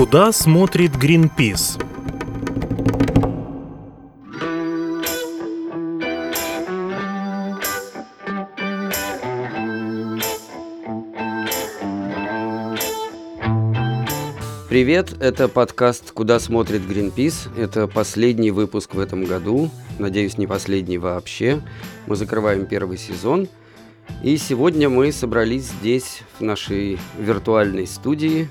Куда смотрит Гринпис? Привет, это подкаст «Куда смотрит Гринпис». Это последний выпуск в этом году, надеюсь, не последний вообще. Мы закрываем первый сезон. И сегодня мы собрались здесь, в нашей виртуальной студии,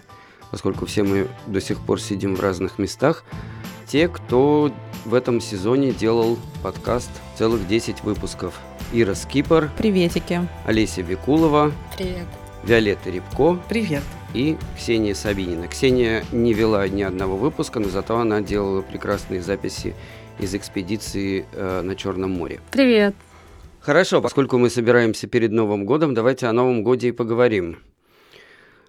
поскольку все мы до сих пор сидим в разных местах. Те, кто в этом сезоне делал подкаст целых 10 выпусков. Ира Скипер. Приветики. Олеся Викулова. Привет. Виолетта Рябко. Привет и Ксения Сабинина. Ксения не вела ни одного выпуска, но зато она делала прекрасные записи из экспедиции э, на Черном море. Привет. Хорошо, поскольку мы собираемся перед Новым годом, давайте о Новом годе и поговорим.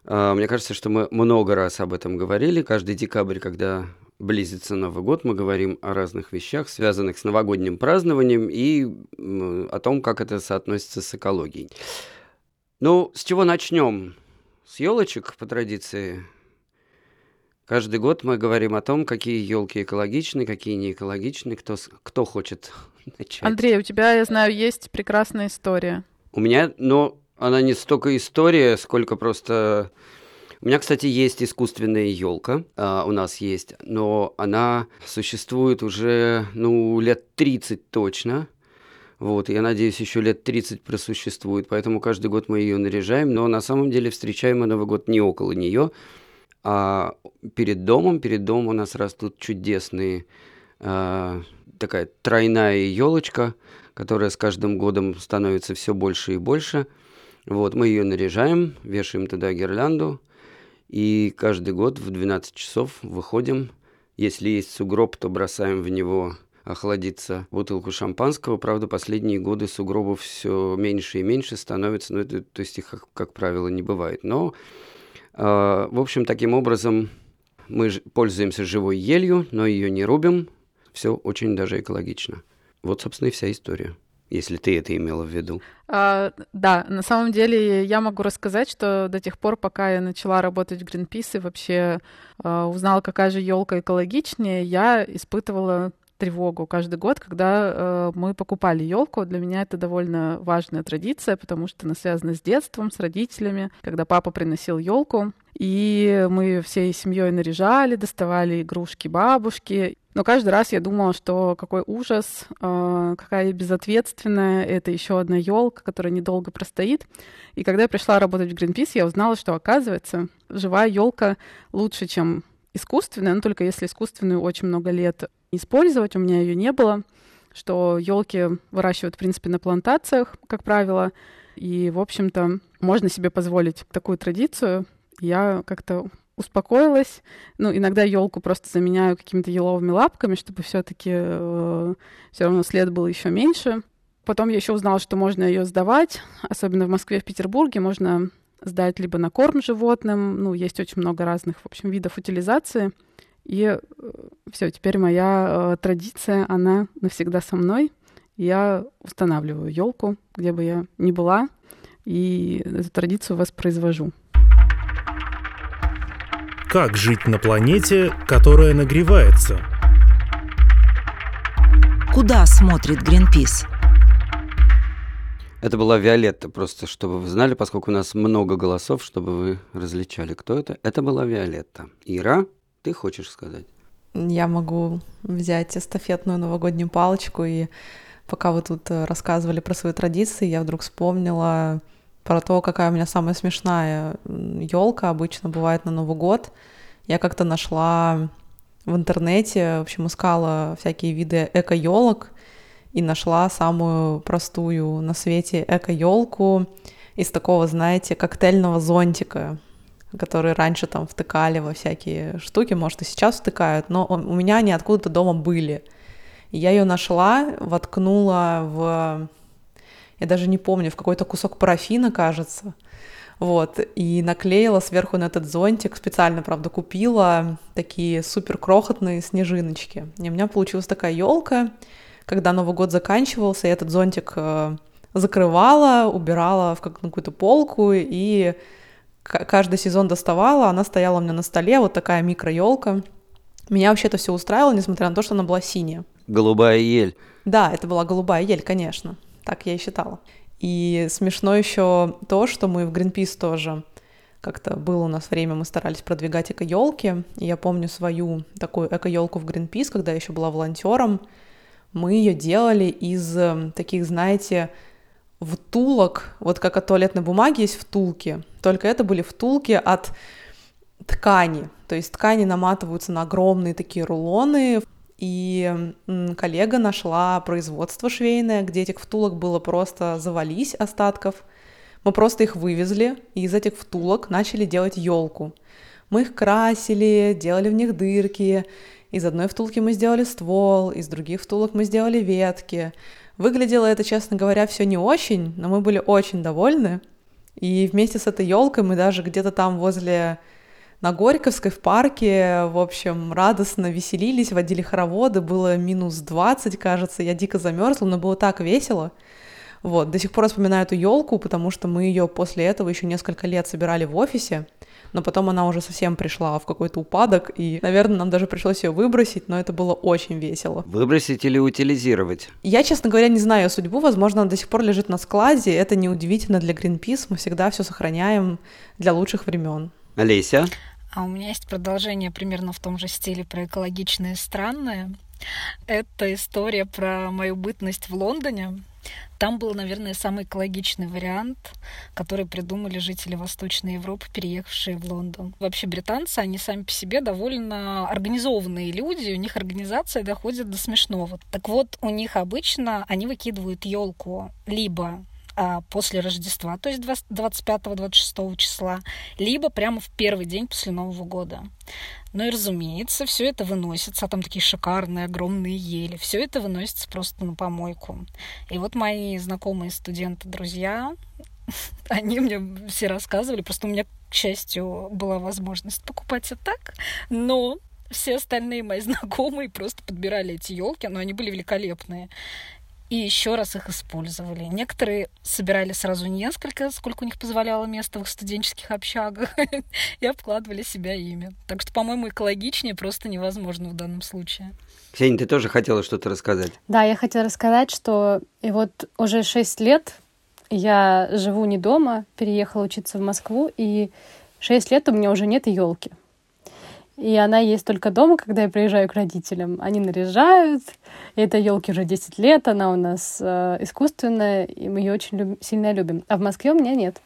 Э, мне кажется, что мы много раз об этом говорили. Каждый декабрь, когда близится Новый год, мы говорим о разных вещах, связанных с новогодним празднованием и о том, как это соотносится с экологией. Ну, с чего начнем? с елочек по традиции. Каждый год мы говорим о том, какие елки экологичны, какие не экологичны, кто, кто хочет начать. Андрей, у тебя, я знаю, есть прекрасная история. У меня, но она не столько история, сколько просто... У меня, кстати, есть искусственная елка, а, у нас есть, но она существует уже, ну, лет 30 точно. Вот, я надеюсь, еще лет 30 просуществует, поэтому каждый год мы ее наряжаем, но на самом деле встречаем мы Новый год не около нее, а перед домом. Перед домом у нас растут чудесные, э, такая тройная елочка, которая с каждым годом становится все больше и больше. Вот, мы ее наряжаем, вешаем туда гирлянду, и каждый год в 12 часов выходим. Если есть сугроб, то бросаем в него охладиться бутылку шампанского. Правда, последние годы сугробов все меньше и меньше становится, но это, то есть их, как, как правило, не бывает. Но, э, в общем, таким образом мы пользуемся живой елью, но ее не рубим. Все очень даже экологично. Вот, собственно, и вся история если ты это имела в виду. А, да, на самом деле я могу рассказать, что до тех пор, пока я начала работать в Greenpeace и вообще а, узнала, какая же елка экологичнее, я испытывала тревогу каждый год, когда э, мы покупали елку. Для меня это довольно важная традиция, потому что она связана с детством, с родителями, когда папа приносил елку. И мы всей семьей наряжали, доставали игрушки бабушки. Но каждый раз я думала, что какой ужас, э, какая безответственная, это еще одна елка, которая недолго простоит. И когда я пришла работать в Greenpeace, я узнала, что оказывается, живая елка лучше, чем искусственная, но только если искусственную очень много лет использовать, у меня ее не было, что елки выращивают, в принципе, на плантациях, как правило, и, в общем-то, можно себе позволить такую традицию. Я как-то успокоилась. Ну, иногда елку просто заменяю какими-то еловыми лапками, чтобы все-таки э, все равно след был еще меньше. Потом я еще узнала, что можно ее сдавать, особенно в Москве, в Петербурге, можно сдать либо на корм животным, ну, есть очень много разных, в общем, видов утилизации. И э, все, теперь моя э, традиция, она навсегда со мной. Я устанавливаю елку, где бы я ни была, и эту традицию воспроизвожу. Как жить на планете, которая нагревается? Куда смотрит Гринпис? Это была Виолетта, просто чтобы вы знали, поскольку у нас много голосов, чтобы вы различали, кто это. Это была Виолетта. Ира, ты хочешь сказать? Я могу взять эстафетную новогоднюю палочку, и пока вы тут э, рассказывали про свои традиции, я вдруг вспомнила про то, какая у меня самая смешная елка обычно бывает на Новый год. Я как-то нашла в интернете, в общем, искала всякие виды эко-елок, и нашла самую простую на свете эко-елку из такого, знаете, коктейльного зонтика, который раньше там втыкали во всякие штуки, может, и сейчас втыкают, но у меня они откуда-то дома были. Я ее нашла, воткнула в... Я даже не помню, в какой-то кусок парафина, кажется. Вот, и наклеила сверху на этот зонтик, специально, правда, купила такие супер крохотные снежиночки. И у меня получилась такая елка, когда Новый год заканчивался, я этот зонтик э, закрывала, убирала в какую-то полку и каждый сезон доставала, она стояла у меня на столе, вот такая микро-елка. Меня вообще это все устраивало, несмотря на то, что она была синяя. Голубая ель. Да, это была голубая ель, конечно. Так я и считала. И смешно еще то, что мы в Greenpeace тоже как-то было у нас время, мы старались продвигать эко-елки. И я помню свою такую эко-елку в Greenpeace, когда я еще была волонтером. Мы ее делали из э, таких, знаете, втулок, вот как от туалетной бумаги есть втулки, только это были втулки от ткани, то есть ткани наматываются на огромные такие рулоны, и коллега нашла производство швейное, где этих втулок было просто завались остатков. Мы просто их вывезли, и из этих втулок начали делать елку. Мы их красили, делали в них дырки. Из одной втулки мы сделали ствол, из других втулок мы сделали ветки. Выглядело это, честно говоря, все не очень, но мы были очень довольны. И вместе с этой елкой мы даже где-то там возле на Горьковской в парке, в общем, радостно веселились, водили хороводы, было минус 20, кажется, я дико замерзла, но было так весело. Вот, до сих пор вспоминаю эту елку, потому что мы ее после этого еще несколько лет собирали в офисе, но потом она уже совсем пришла в какой-то упадок, и, наверное, нам даже пришлось ее выбросить, но это было очень весело. Выбросить или утилизировать? Я, честно говоря, не знаю ее судьбу, возможно, она до сих пор лежит на складе, это неудивительно для Greenpeace, мы всегда все сохраняем для лучших времен. Олеся? А у меня есть продолжение примерно в том же стиле про экологичные странные. Это история про мою бытность в Лондоне. Там был, наверное, самый экологичный вариант, который придумали жители Восточной Европы, переехавшие в Лондон. Вообще британцы, они сами по себе довольно организованные люди, у них организация доходит до смешного. Так вот, у них обычно они выкидывают елку либо после Рождества, то есть 25-26 числа, либо прямо в первый день после Нового года. Ну и, разумеется, все это выносится, а там такие шикарные, огромные ели, все это выносится просто на помойку. И вот мои знакомые студенты, друзья, они мне все рассказывали, просто у меня, к счастью, была возможность покупать это так, но все остальные мои знакомые просто подбирали эти елки, но они были великолепные и еще раз их использовали. Некоторые собирали сразу несколько, сколько у них позволяло место в их студенческих общагах, и обкладывали себя ими. Так что, по-моему, экологичнее просто невозможно в данном случае. Ксения, ты тоже хотела что-то рассказать? Да, я хотела рассказать, что и вот уже шесть лет я живу не дома, переехала учиться в Москву, и шесть лет у меня уже нет елки. И она есть только дома, когда я приезжаю к родителям. Они наряжают. И этой елки уже 10 лет, она у нас э, искусственная, и мы ее очень люб- сильно любим. А в Москве у меня нет.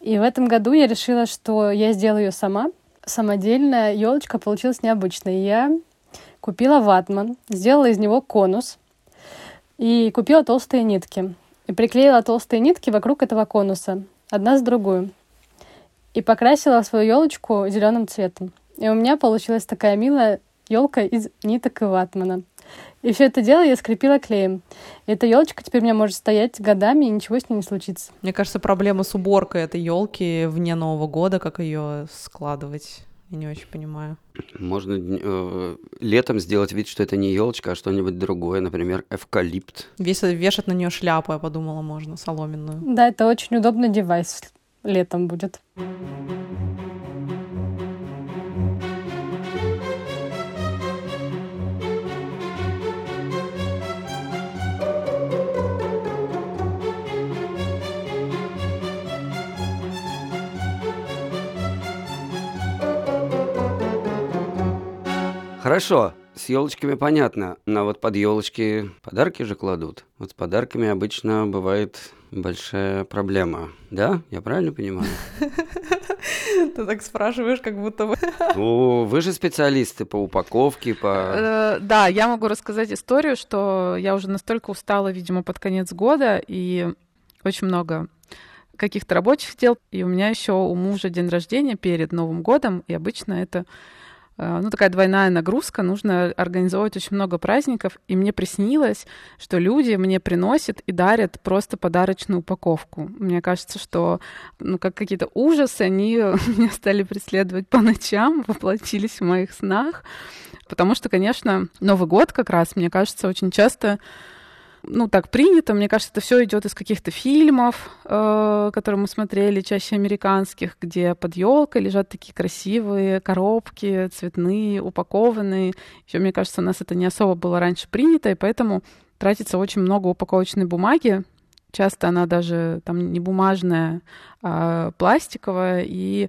И в этом году я решила, что я сделаю ее сама. Самодельная елочка получилась необычной. Я купила ватман, сделала из него конус и купила толстые нитки. И приклеила толстые нитки вокруг этого конуса, одна с другой. И покрасила свою елочку зеленым цветом. И у меня получилась такая милая елка из ниток и ватмана. И все это дело я скрепила клеем. И эта елочка теперь у меня может стоять годами, и ничего с ней не случится. Мне кажется, проблема с уборкой этой елки вне Нового года, как ее складывать. Я не очень понимаю. Можно э, летом сделать вид, что это не елочка, а что-нибудь другое, например, эвкалипт. Весь, вешать на нее шляпу, я подумала, можно, соломенную. Да, это очень удобный девайс летом будет. Хорошо, с елочками понятно, но вот под елочки подарки же кладут. Вот с подарками обычно бывает большая проблема. Да? Я правильно понимаю? Ты так спрашиваешь, как будто бы... Ну, вы же специалисты по упаковке, по... Э, да, я могу рассказать историю, что я уже настолько устала, видимо, под конец года, и очень много каких-то рабочих дел. И у меня еще у мужа день рождения перед Новым годом, и обычно это ну, такая двойная нагрузка, нужно организовывать очень много праздников, и мне приснилось, что люди мне приносят и дарят просто подарочную упаковку. Мне кажется, что, ну, как какие-то ужасы, они меня стали преследовать по ночам, воплотились в моих снах, потому что, конечно, Новый год как раз, мне кажется, очень часто ну, так принято. Мне кажется, это все идет из каких-то фильмов, э, которые мы смотрели, чаще американских, где под елкой лежат такие красивые коробки, цветные, упакованные. Еще, мне кажется, у нас это не особо было раньше принято, и поэтому тратится очень много упаковочной бумаги. Часто она даже там не бумажная, а пластиковая, и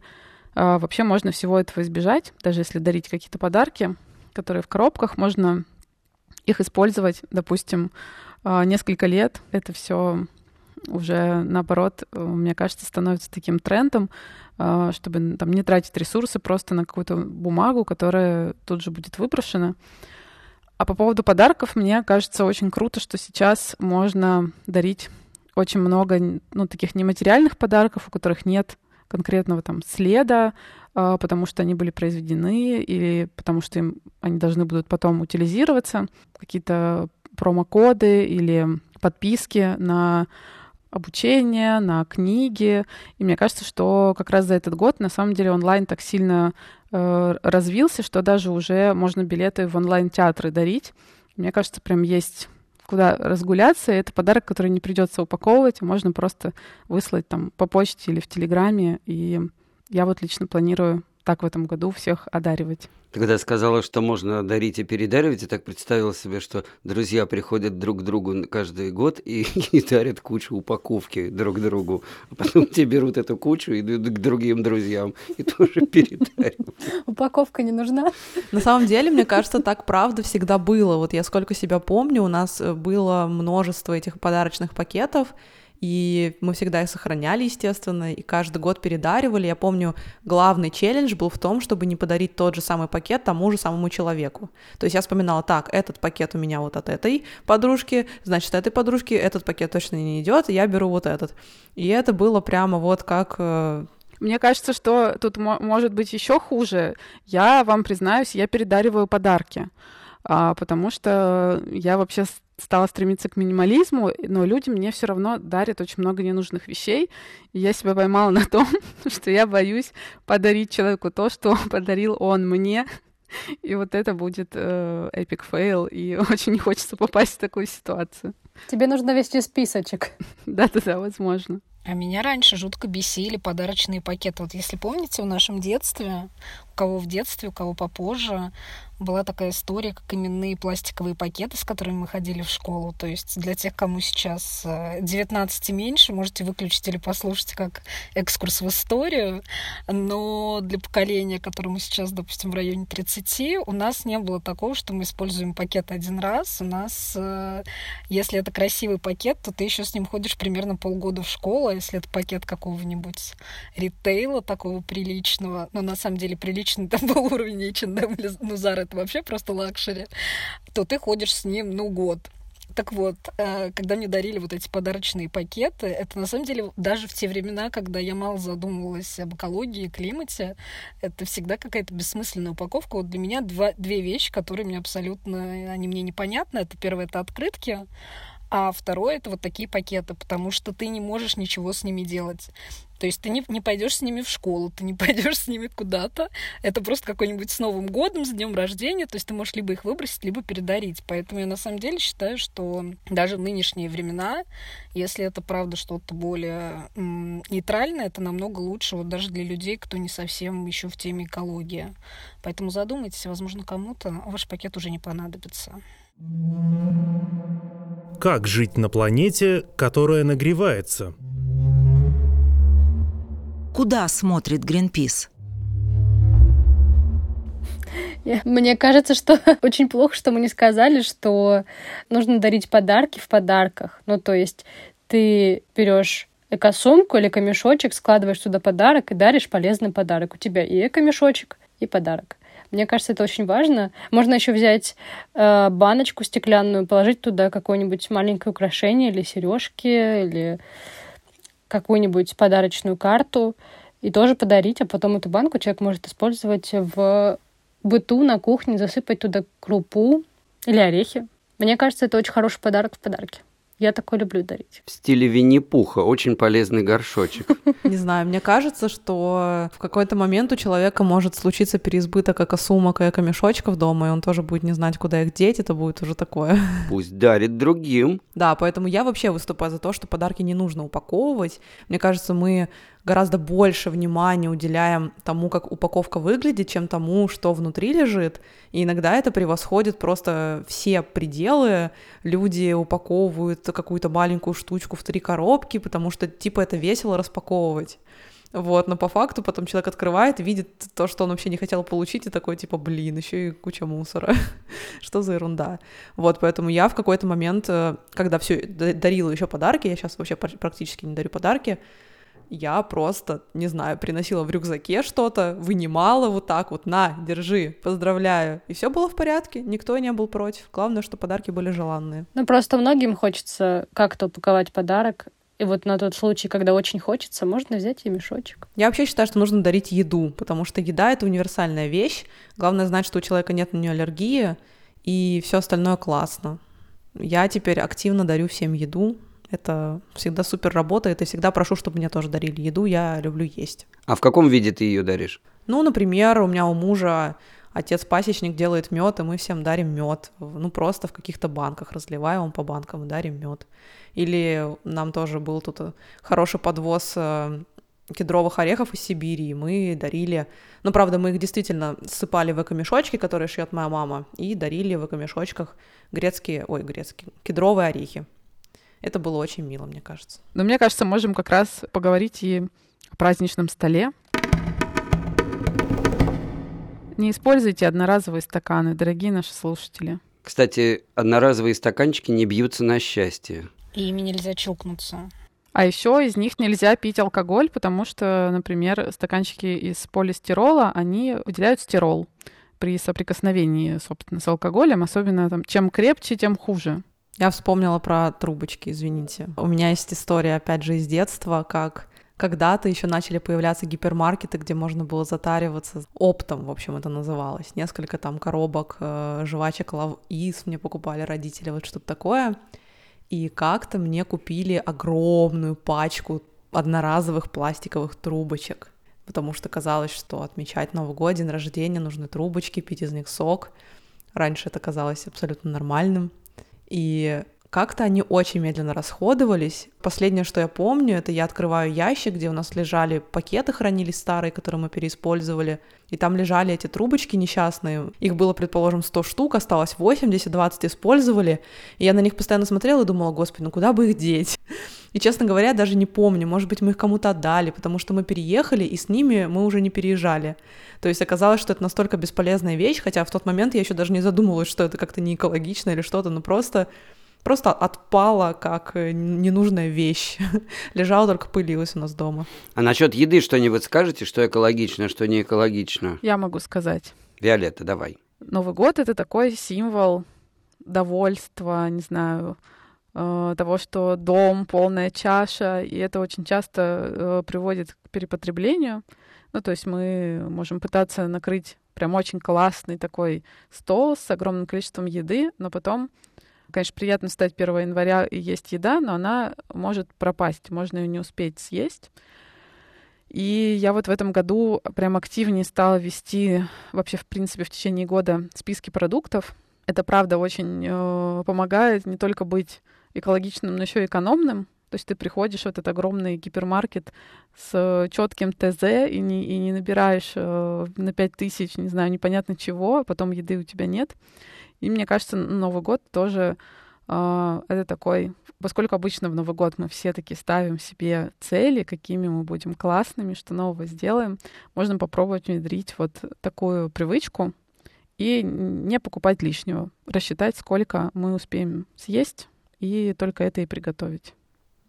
а, вообще можно всего этого избежать, даже если дарить какие-то подарки, которые в коробках, можно их использовать, допустим, несколько лет. Это все уже наоборот, мне кажется, становится таким трендом, а, чтобы там не тратить ресурсы просто на какую-то бумагу, которая тут же будет выброшена. А по поводу подарков, мне кажется очень круто, что сейчас можно дарить очень много ну, таких нематериальных подарков, у которых нет конкретного там следа, а, потому что они были произведены или потому что им, они должны будут потом утилизироваться, какие-то промокоды или подписки на обучение, на книги. И мне кажется, что как раз за этот год на самом деле онлайн так сильно э, развился, что даже уже можно билеты в онлайн-театры дарить. Мне кажется, прям есть куда разгуляться. Это подарок, который не придется упаковывать, а можно просто выслать там по почте или в Телеграме. И я вот лично планирую так в этом году всех одаривать. Ты когда сказала, что можно дарить и передаривать, я так представила себе, что друзья приходят друг к другу каждый год и, и дарят кучу упаковки друг другу. А потом те берут эту кучу и идут к другим друзьям и тоже передаривают. Упаковка не нужна? На самом деле, мне кажется, так правда всегда было. Вот я сколько себя помню, у нас было множество этих подарочных пакетов, и мы всегда их сохраняли, естественно, и каждый год передаривали. Я помню, главный челлендж был в том, чтобы не подарить тот же самый пакет тому же самому человеку. То есть я вспоминала, так, этот пакет у меня вот от этой подружки, значит, этой подружки этот пакет точно не идет, я беру вот этот. И это было прямо вот как э, мне кажется, что тут может быть еще хуже. Я вам признаюсь, я передариваю подарки, а, потому что я вообще стала стремиться к минимализму, но люди мне все равно дарят очень много ненужных вещей. И я себя поймала на том, что я боюсь подарить человеку то, что подарил он мне. И вот это будет э, epic fail, и очень не хочется попасть в такую ситуацию. Тебе нужно вести списочек. Да-да-да, возможно. А меня раньше жутко бесили подарочные пакеты. Вот если помните, в нашем детстве, кого в детстве, у кого попозже, была такая история, как именные пластиковые пакеты, с которыми мы ходили в школу. То есть для тех, кому сейчас 19 и меньше, можете выключить или послушать как экскурс в историю. Но для поколения, которому сейчас, допустим, в районе 30, у нас не было такого, что мы используем пакет один раз. У нас, э, если это красивый пакет, то ты еще с ним ходишь примерно полгода в школу, а если это пакет какого-нибудь ритейла такого приличного, но на самом деле приличный там был уровень H&M или ну, Zara, это вообще просто luxury, то ты ходишь с ним, ну, год. Так вот, э, когда мне дарили вот эти подарочные пакеты, это на самом деле даже в те времена, когда я мало задумывалась об экологии климате, это всегда какая-то бессмысленная упаковка. Вот для меня два, две вещи, которые мне абсолютно, они мне непонятны. Это первое, это открытки, а второе это вот такие пакеты, потому что ты не можешь ничего с ними делать. То есть ты не, не пойдешь с ними в школу, ты не пойдешь с ними куда-то. Это просто какой-нибудь с Новым годом, с днем рождения. То есть ты можешь либо их выбросить, либо передарить. Поэтому я на самом деле считаю, что даже в нынешние времена, если это правда что-то более м, нейтральное, это намного лучше вот даже для людей, кто не совсем еще в теме экологии. Поэтому задумайтесь, возможно, кому-то ваш пакет уже не понадобится. Как жить на планете, которая нагревается? Куда смотрит Гринпис? Мне кажется, что очень плохо, что мы не сказали, что нужно дарить подарки в подарках. Ну, то есть ты берешь эко-сумку или камешочек, складываешь туда подарок и даришь полезный подарок. У тебя и эко-мешочек, и подарок. Мне кажется, это очень важно. Можно еще взять э, баночку стеклянную, положить туда какое-нибудь маленькое украшение или сережки, или какую-нибудь подарочную карту и тоже подарить, а потом эту банку человек может использовать в быту на кухне, засыпать туда крупу или орехи. Мне кажется, это очень хороший подарок в подарке. Я такое люблю дарить. В стиле Винни-Пуха. Очень полезный горшочек. Не знаю, мне кажется, что в какой-то момент у человека может случиться переизбыток эко-сумок и эко-мешочков дома, и он тоже будет не знать, куда их деть, это будет уже такое. Пусть дарит другим. Да, поэтому я вообще выступаю за то, что подарки не нужно упаковывать. Мне кажется, мы гораздо больше внимания уделяем тому, как упаковка выглядит, чем тому, что внутри лежит. И иногда это превосходит просто все пределы. Люди упаковывают какую-то маленькую штучку в три коробки, потому что типа это весело распаковывать. Вот, но по факту потом человек открывает, видит то, что он вообще не хотел получить, и такой, типа, блин, еще и куча мусора. что за ерунда? Вот, поэтому я в какой-то момент, э, когда все дарила еще подарки, я сейчас вообще практически не дарю подарки, я просто, не знаю, приносила в рюкзаке что-то, вынимала вот так вот, на, держи, поздравляю. И все было в порядке, никто не был против. Главное, что подарки были желанные. Ну, просто многим хочется как-то упаковать подарок, и вот на тот случай, когда очень хочется, можно взять и мешочек. Я вообще считаю, что нужно дарить еду, потому что еда — это универсальная вещь. Главное знать, что у человека нет на нее аллергии, и все остальное классно. Я теперь активно дарю всем еду, это всегда супер работает, и всегда прошу, чтобы мне тоже дарили еду, я люблю есть. А в каком виде ты ее даришь? Ну, например, у меня у мужа отец-пасечник делает мед, и мы всем дарим мед. Ну, просто в каких-то банках разливаем по банкам и дарим мед. Или нам тоже был тут хороший подвоз э, кедровых орехов из Сибири, и мы дарили... Ну, правда, мы их действительно сыпали в эко-мешочки, которые шьет моя мама, и дарили в эко-мешочках грецкие, ой, грецкие, кедровые орехи. Это было очень мило, мне кажется. Но мне кажется, можем как раз поговорить и о праздничном столе. Не используйте одноразовые стаканы, дорогие наши слушатели. Кстати, одноразовые стаканчики не бьются на счастье. И ими нельзя чокнуться. А еще из них нельзя пить алкоголь, потому что, например, стаканчики из полистирола, они выделяют стирол при соприкосновении, собственно, с алкоголем, особенно там, чем крепче, тем хуже. Я вспомнила про трубочки, извините. У меня есть история, опять же, из детства, как когда-то еще начали появляться гипермаркеты, где можно было затариваться оптом, в общем, это называлось. Несколько там коробок э, жвачек Is мне покупали родители, вот что-то такое. И как-то мне купили огромную пачку одноразовых пластиковых трубочек, потому что казалось, что отмечать Новый год, день рождения, нужны трубочки, пить из них сок. Раньше это казалось абсолютно нормальным. И как-то они очень медленно расходовались. Последнее, что я помню, это я открываю ящик, где у нас лежали пакеты, хранились старые, которые мы переиспользовали, и там лежали эти трубочки несчастные. Их было, предположим, 100 штук, осталось 80, 20 использовали. И я на них постоянно смотрела и думала, господи, ну куда бы их деть? И, честно говоря, даже не помню, может быть, мы их кому-то отдали, потому что мы переехали, и с ними мы уже не переезжали. То есть оказалось, что это настолько бесполезная вещь, хотя в тот момент я еще даже не задумывалась, что это как-то не экологично или что-то, но просто просто отпала как э, ненужная вещь. Лежала, только пылилась у нас дома. А насчет еды что-нибудь скажете, что экологично, что не экологично? Я могу сказать. Виолетта, давай. Новый год — это такой символ довольства, не знаю, э, того, что дом, полная чаша, и это очень часто э, приводит к перепотреблению. Ну, то есть мы можем пытаться накрыть прям очень классный такой стол с огромным количеством еды, но потом Конечно, приятно встать 1 января и есть еда, но она может пропасть, можно ее не успеть съесть. И я вот в этом году прям активнее стала вести вообще, в принципе, в течение года списки продуктов. Это, правда, очень э, помогает не только быть экологичным, но еще и экономным. То есть ты приходишь в этот огромный гипермаркет с четким ТЗ и не, и не набираешь э, на 5000, не знаю, непонятно чего, а потом еды у тебя нет. И мне кажется, Новый год тоже э, это такой, поскольку обычно в Новый год мы все таки ставим себе цели, какими мы будем классными, что нового сделаем, можно попробовать внедрить вот такую привычку и не покупать лишнего, рассчитать, сколько мы успеем съесть, и только это и приготовить.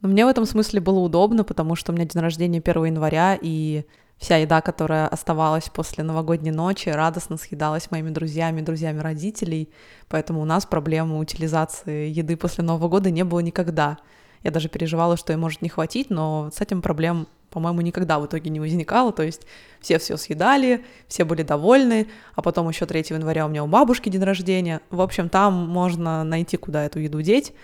Мне в этом смысле было удобно, потому что у меня день рождения 1 января, и вся еда, которая оставалась после новогодней ночи, радостно съедалась моими друзьями, друзьями родителей, поэтому у нас проблемы утилизации еды после Нового года не было никогда. Я даже переживала, что ей может не хватить, но с этим проблем, по-моему, никогда в итоге не возникало. То есть все все съедали, все были довольны, а потом еще 3 января у меня у бабушки день рождения. В общем, там можно найти, куда эту еду деть.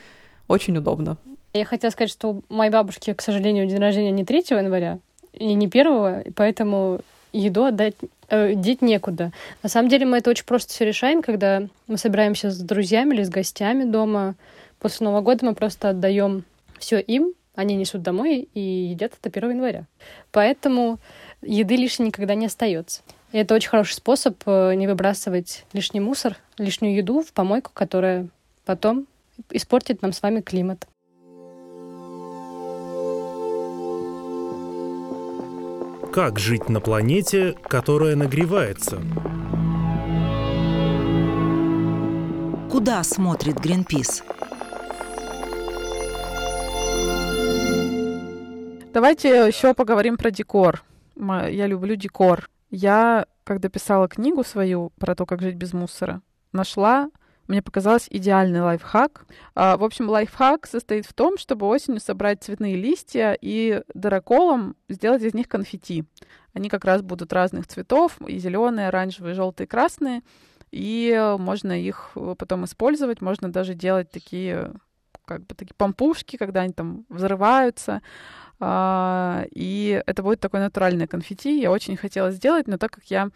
очень удобно. Я хотела сказать, что у моей бабушки, к сожалению, день рождения не 3 января и не 1, поэтому еду отдать э, деть некуда. На самом деле мы это очень просто все решаем, когда мы собираемся с друзьями или с гостями дома. После Нового года мы просто отдаем все им, они несут домой и едят это 1 января. Поэтому еды лишней никогда не остается. И это очень хороший способ э, не выбрасывать лишний мусор, лишнюю еду в помойку, которая потом испортит нам с вами климат. Как жить на планете, которая нагревается? Куда смотрит Гринпис? Давайте еще поговорим про декор. Я люблю декор. Я, когда писала книгу свою про то, как жить без мусора, нашла мне показалось идеальный лайфхак. А, в общем, лайфхак состоит в том, чтобы осенью собрать цветные листья и дыроколом сделать из них конфетти. Они как раз будут разных цветов, и зеленые, оранжевые, желтые, красные. И можно их потом использовать, можно даже делать такие как бы такие помпушки, когда они там взрываются. А, и это будет такое натуральное конфетти. Я очень хотела сделать, но так как я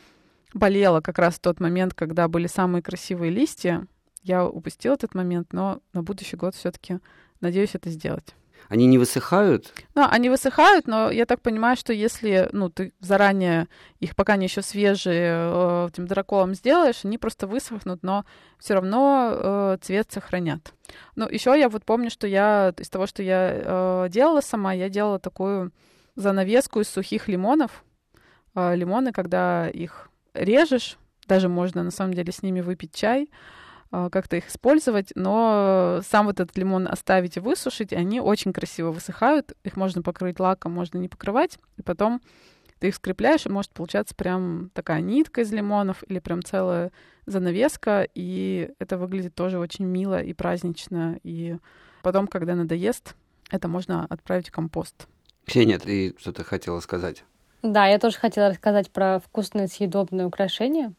болела как раз в тот момент, когда были самые красивые листья, я упустила этот момент, но на будущий год все-таки надеюсь это сделать. Они не высыхают? Да, они высыхают, но я так понимаю, что если ну, ты заранее их, пока они еще свежие, э, этим драколом сделаешь, они просто высохнут, но все равно э, цвет сохранят. Ну, еще я вот помню, что я из того, что я э, делала сама, я делала такую занавеску из сухих лимонов. Э, лимоны, когда их режешь, даже можно на самом деле с ними выпить чай, как-то их использовать, но сам вот этот лимон оставить и высушить, они очень красиво высыхают. Их можно покрыть лаком, можно не покрывать, и потом ты их скрепляешь, и может получаться прям такая нитка из лимонов или прям целая занавеска, и это выглядит тоже очень мило и празднично, и потом, когда надоест, это можно отправить в компост. Ксения, ты что-то хотела сказать? Да, я тоже хотела рассказать про вкусные съедобные украшения.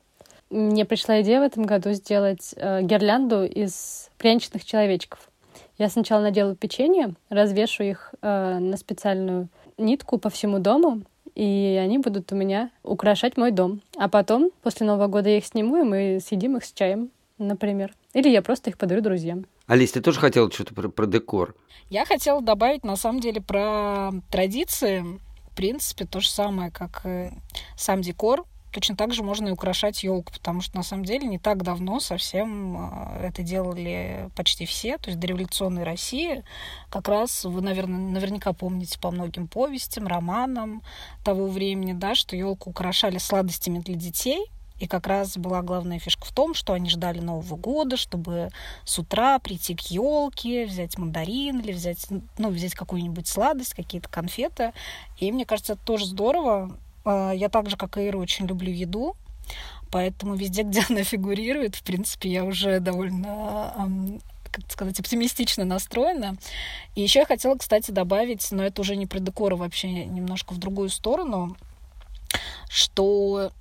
Мне пришла идея в этом году сделать э, гирлянду из пряничных человечков. Я сначала наделаю печенье, развешу их э, на специальную нитку по всему дому, и они будут у меня украшать мой дом. А потом, после Нового года, я их сниму, и мы съедим их с чаем, например. Или я просто их подарю друзьям. Алис, ты тоже хотела что-то про, про декор? Я хотела добавить, на самом деле, про традиции. В принципе, то же самое, как и сам декор. Точно так же можно и украшать елку, потому что на самом деле не так давно совсем а, это делали почти все, то есть до революционной России. Как раз вы, наверное, наверняка помните по многим повестям, романам того времени, да, что елку украшали сладостями для детей, и как раз была главная фишка в том, что они ждали Нового года, чтобы с утра прийти к елке, взять мандарин или взять, ну, взять какую-нибудь сладость, какие-то конфеты. И мне кажется, это тоже здорово. А, я так же, как и Ира, очень люблю еду, поэтому везде, где она фигурирует, в принципе, я уже довольно как сказать, оптимистично настроена. И еще я хотела, кстати, добавить, но это уже не про декор, а вообще немножко в другую сторону, что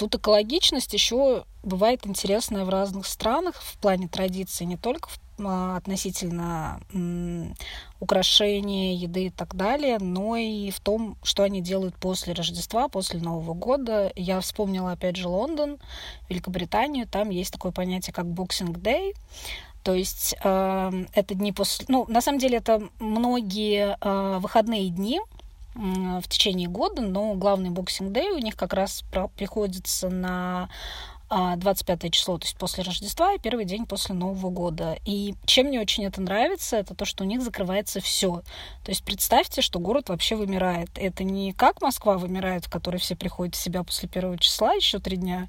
тут экологичность еще бывает интересная в разных странах в плане традиций, не только в а, относительно украшения, еды и так далее, но и в том, что они делают после Рождества, после Нового года. Я вспомнила, опять же, Лондон, Великобританию. Там есть такое понятие, как Boxing Day. То есть э, это дни после... Ну, на самом деле, это многие э, выходные дни, в течение года, но главный боксинг дэй у них как раз приходится на 25 а, число, то есть после Рождества и первый день после Нового года. И чем мне очень это нравится, это то, что у них закрывается все. То есть представьте, что город вообще вымирает. Это не как Москва вымирает, в которой все приходят в себя после первого числа еще три дня,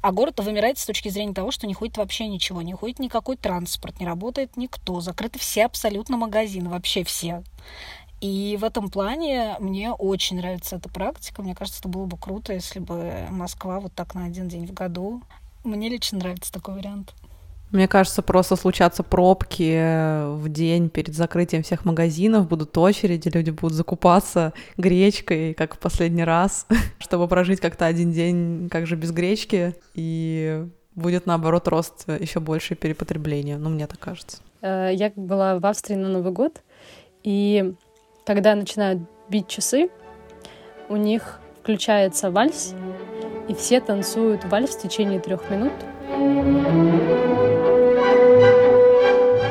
а город вымирает с точки зрения того, что не ходит вообще ничего, не ходит никакой транспорт, не работает никто, закрыты все абсолютно магазины, вообще все. И в этом плане мне очень нравится эта практика. Мне кажется, это было бы круто, если бы Москва вот так на один день в году. Мне лично нравится такой вариант. Мне кажется, просто случатся пробки в день перед закрытием всех магазинов, будут очереди, люди будут закупаться гречкой, как в последний раз, чтобы прожить как-то один день как же без гречки, и будет, наоборот, рост еще больше перепотребления, ну, мне так кажется. Э, я была в Австрии на Новый год, и когда начинают бить часы, у них включается вальс, и все танцуют вальс в течение трех минут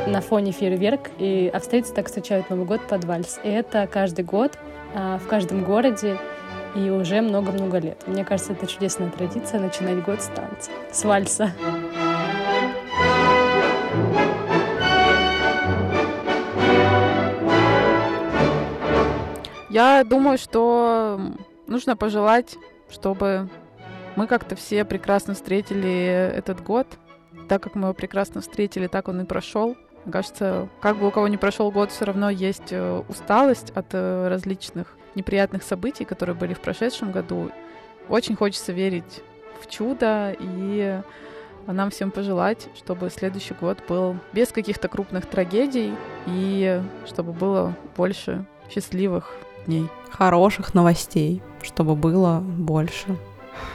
на фоне фейерверк, и австрийцы так встречают Новый год под вальс. И это каждый год а, в каждом городе и уже много-много лет. Мне кажется, это чудесная традиция начинать год с танца, с вальса. Я думаю, что нужно пожелать, чтобы мы как-то все прекрасно встретили этот год. Так как мы его прекрасно встретили, так он и прошел. Мне кажется, как бы у кого не прошел год, все равно есть э, усталость от э, различных неприятных событий, которые были в прошедшем году. Очень хочется верить в чудо и нам всем пожелать, чтобы следующий год был без каких-то крупных трагедий и чтобы было больше счастливых дней. Хороших новостей, чтобы было больше.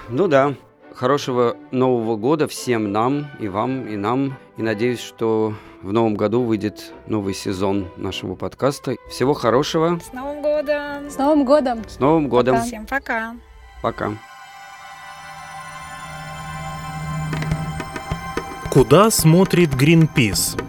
Ну да, хорошего Нового года всем нам, и вам, и нам. И надеюсь, что в новом году выйдет новый сезон нашего подкаста. Всего хорошего. С Новым годом! С Новым годом! С Новым годом! Пока. Всем пока! Пока! Куда смотрит Greenpeace?